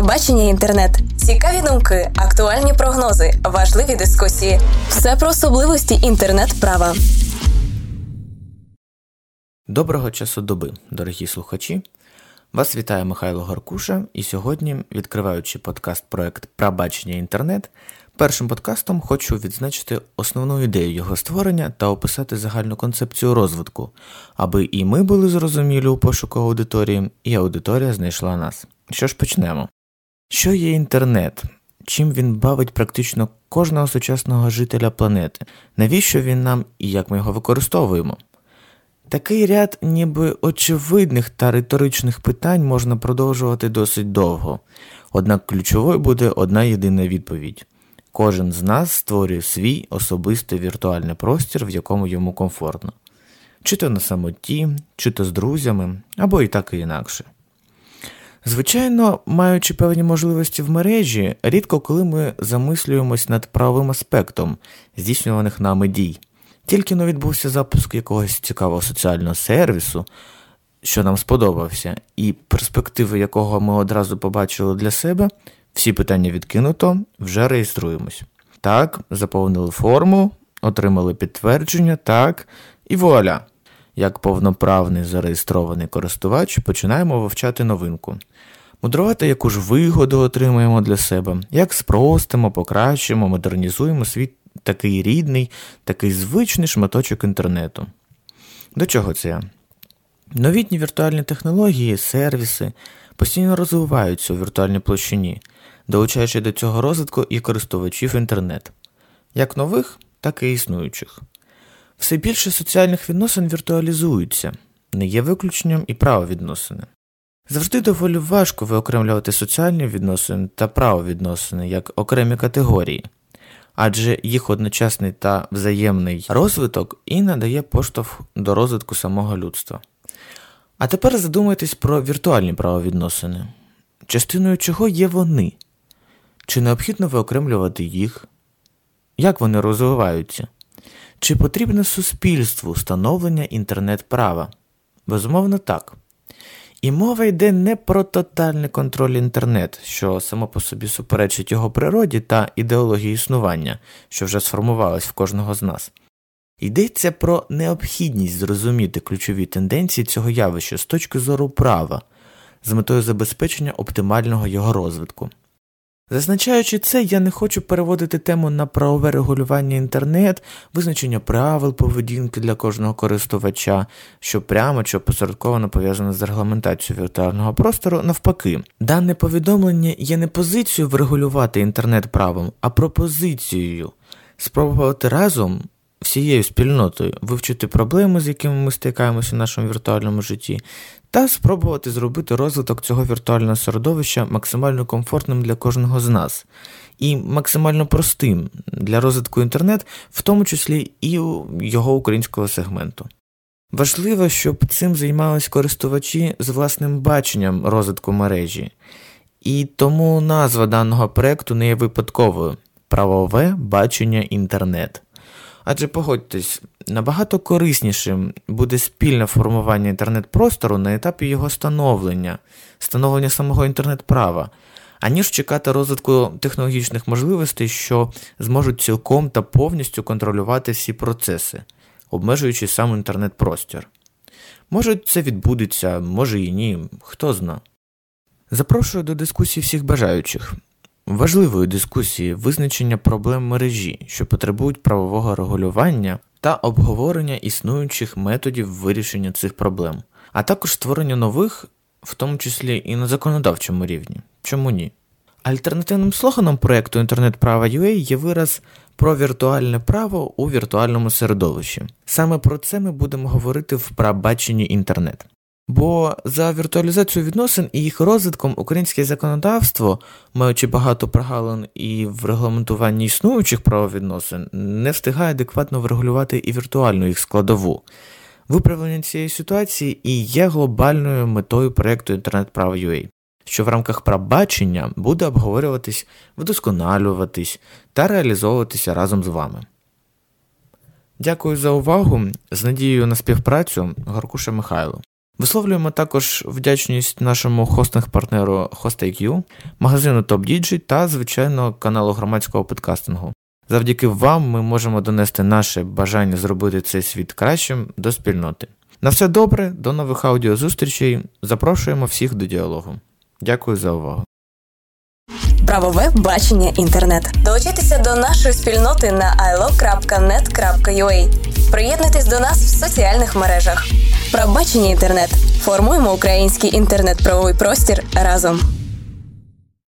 Прабачення інтернет, цікаві думки, актуальні прогнози, важливі дискусії. Все про особливості інтернет-права. Доброго часу доби, дорогі слухачі. Вас вітає Михайло Горкуша, і сьогодні, відкриваючи подкаст проект Прабачення інтернет, першим подкастом хочу відзначити основну ідею його створення та описати загальну концепцію розвитку, аби і ми були зрозумілі у пошуку аудиторії, і аудиторія знайшла нас. Що ж почнемо? Що є інтернет? Чим він бавить практично кожного сучасного жителя планети? Навіщо він нам і як ми його використовуємо? Такий ряд ніби очевидних та риторичних питань можна продовжувати досить довго, однак ключовою буде одна єдина відповідь. Кожен з нас створює свій особистий віртуальний простір, в якому йому комфортно, чи то на самоті, чи то з друзями, або і так і інакше. Звичайно, маючи певні можливості в мережі, рідко коли ми замислюємось над правовим аспектом здійснюваних нами дій. Тільки но відбувся запуск якогось цікавого соціального сервісу, що нам сподобався, і перспективи якого ми одразу побачили для себе, всі питання відкинуто, вже реєструємось. Так, заповнили форму, отримали підтвердження, так, і вуаля! Як повноправний зареєстрований користувач, починаємо вивчати новинку. Мудрувати, яку ж вигоду отримаємо для себе, як спростимо, покращимо, модернізуємо свій такий рідний, такий звичний шматочок інтернету. До чого це? Новітні віртуальні технології, сервіси постійно розвиваються у віртуальній площині, долучаючи до цього розвитку і користувачів інтернет, як нових, так і існуючих. Все більше соціальних відносин віртуалізуються, не є виключенням і правовідносини. Завжди доволі важко виокремлювати соціальні відносини та правовідносини як окремі категорії, адже їх одночасний та взаємний розвиток і надає поштовх до розвитку самого людства. А тепер задумайтесь про віртуальні правовідносини, частиною чого є вони, чи необхідно виокремлювати їх, як вони розвиваються, чи потрібне суспільству встановлення інтернет-права? Безумовно, так. І мова йде не про тотальний контроль інтернет, що само по собі суперечить його природі та ідеології існування, що вже сформувалась в кожного з нас. Йдеться про необхідність зрозуміти ключові тенденції цього явища з точки зору права, з метою забезпечення оптимального його розвитку. Зазначаючи це, я не хочу переводити тему на правове регулювання інтернет, визначення правил поведінки для кожного користувача, що прямо чи опосередковано пов'язане з регламентацією віртуального простору, навпаки. Дане повідомлення є не позицією врегулювати інтернет правом, а пропозицією спробувати разом всією спільнотою вивчити проблеми, з якими ми стикаємося в нашому віртуальному житті, та спробувати зробити розвиток цього віртуального середовища максимально комфортним для кожного з нас і максимально простим для розвитку інтернет, в тому числі і його українського сегменту. Важливо, щоб цим займались користувачі з власним баченням розвитку мережі, і тому назва даного проєкту не є випадковою правове бачення інтернет. Адже погодьтесь, набагато кориснішим буде спільне формування інтернет-простору на етапі його становлення, становлення самого інтернет-права, аніж чекати розвитку технологічних можливостей, що зможуть цілком та повністю контролювати всі процеси, обмежуючи сам інтернет-простір. Може, це відбудеться, може і ні, хто зна. Запрошую до дискусії всіх бажаючих важливої дискусії визначення проблем мережі, що потребують правового регулювання та обговорення існуючих методів вирішення цих проблем, а також створення нових, в тому числі і на законодавчому рівні. Чому ні? Альтернативним слоганом проєкту інтернет-права.ua є вираз про віртуальне право у віртуальному середовищі. Саме про це ми будемо говорити в прабаченні інтернет. Бо за віртуалізацію відносин і їх розвитком українське законодавство, маючи багато прогалин і в регламентуванні існуючих правовідносин, не встигає адекватно врегулювати і віртуальну їх складову. Виправлення цієї ситуації і є глобальною метою проєкту інтернет-право.ua, що в рамках прабачення буде обговорюватись, вдосконалюватись та реалізовуватися разом з вами. Дякую за увагу. З надією на співпрацю, Горкуша Михайло. Висловлюємо також вдячність нашому хостинг-партнеру HostIQ, магазину TopDigi та, звичайно, каналу громадського подкастингу. Завдяки вам ми можемо донести наше бажання зробити цей світ кращим до спільноти. На все добре, до нових аудіозустрічей. Запрошуємо всіх до діалогу. Дякую за увагу. Правове бачення інтернет. Долучайтеся до нашої спільноти на ilo.net.ua. Приєднуйтесь до нас в соціальних мережах. Правбачення інтернет. Формуємо український інтернет-правовий простір разом.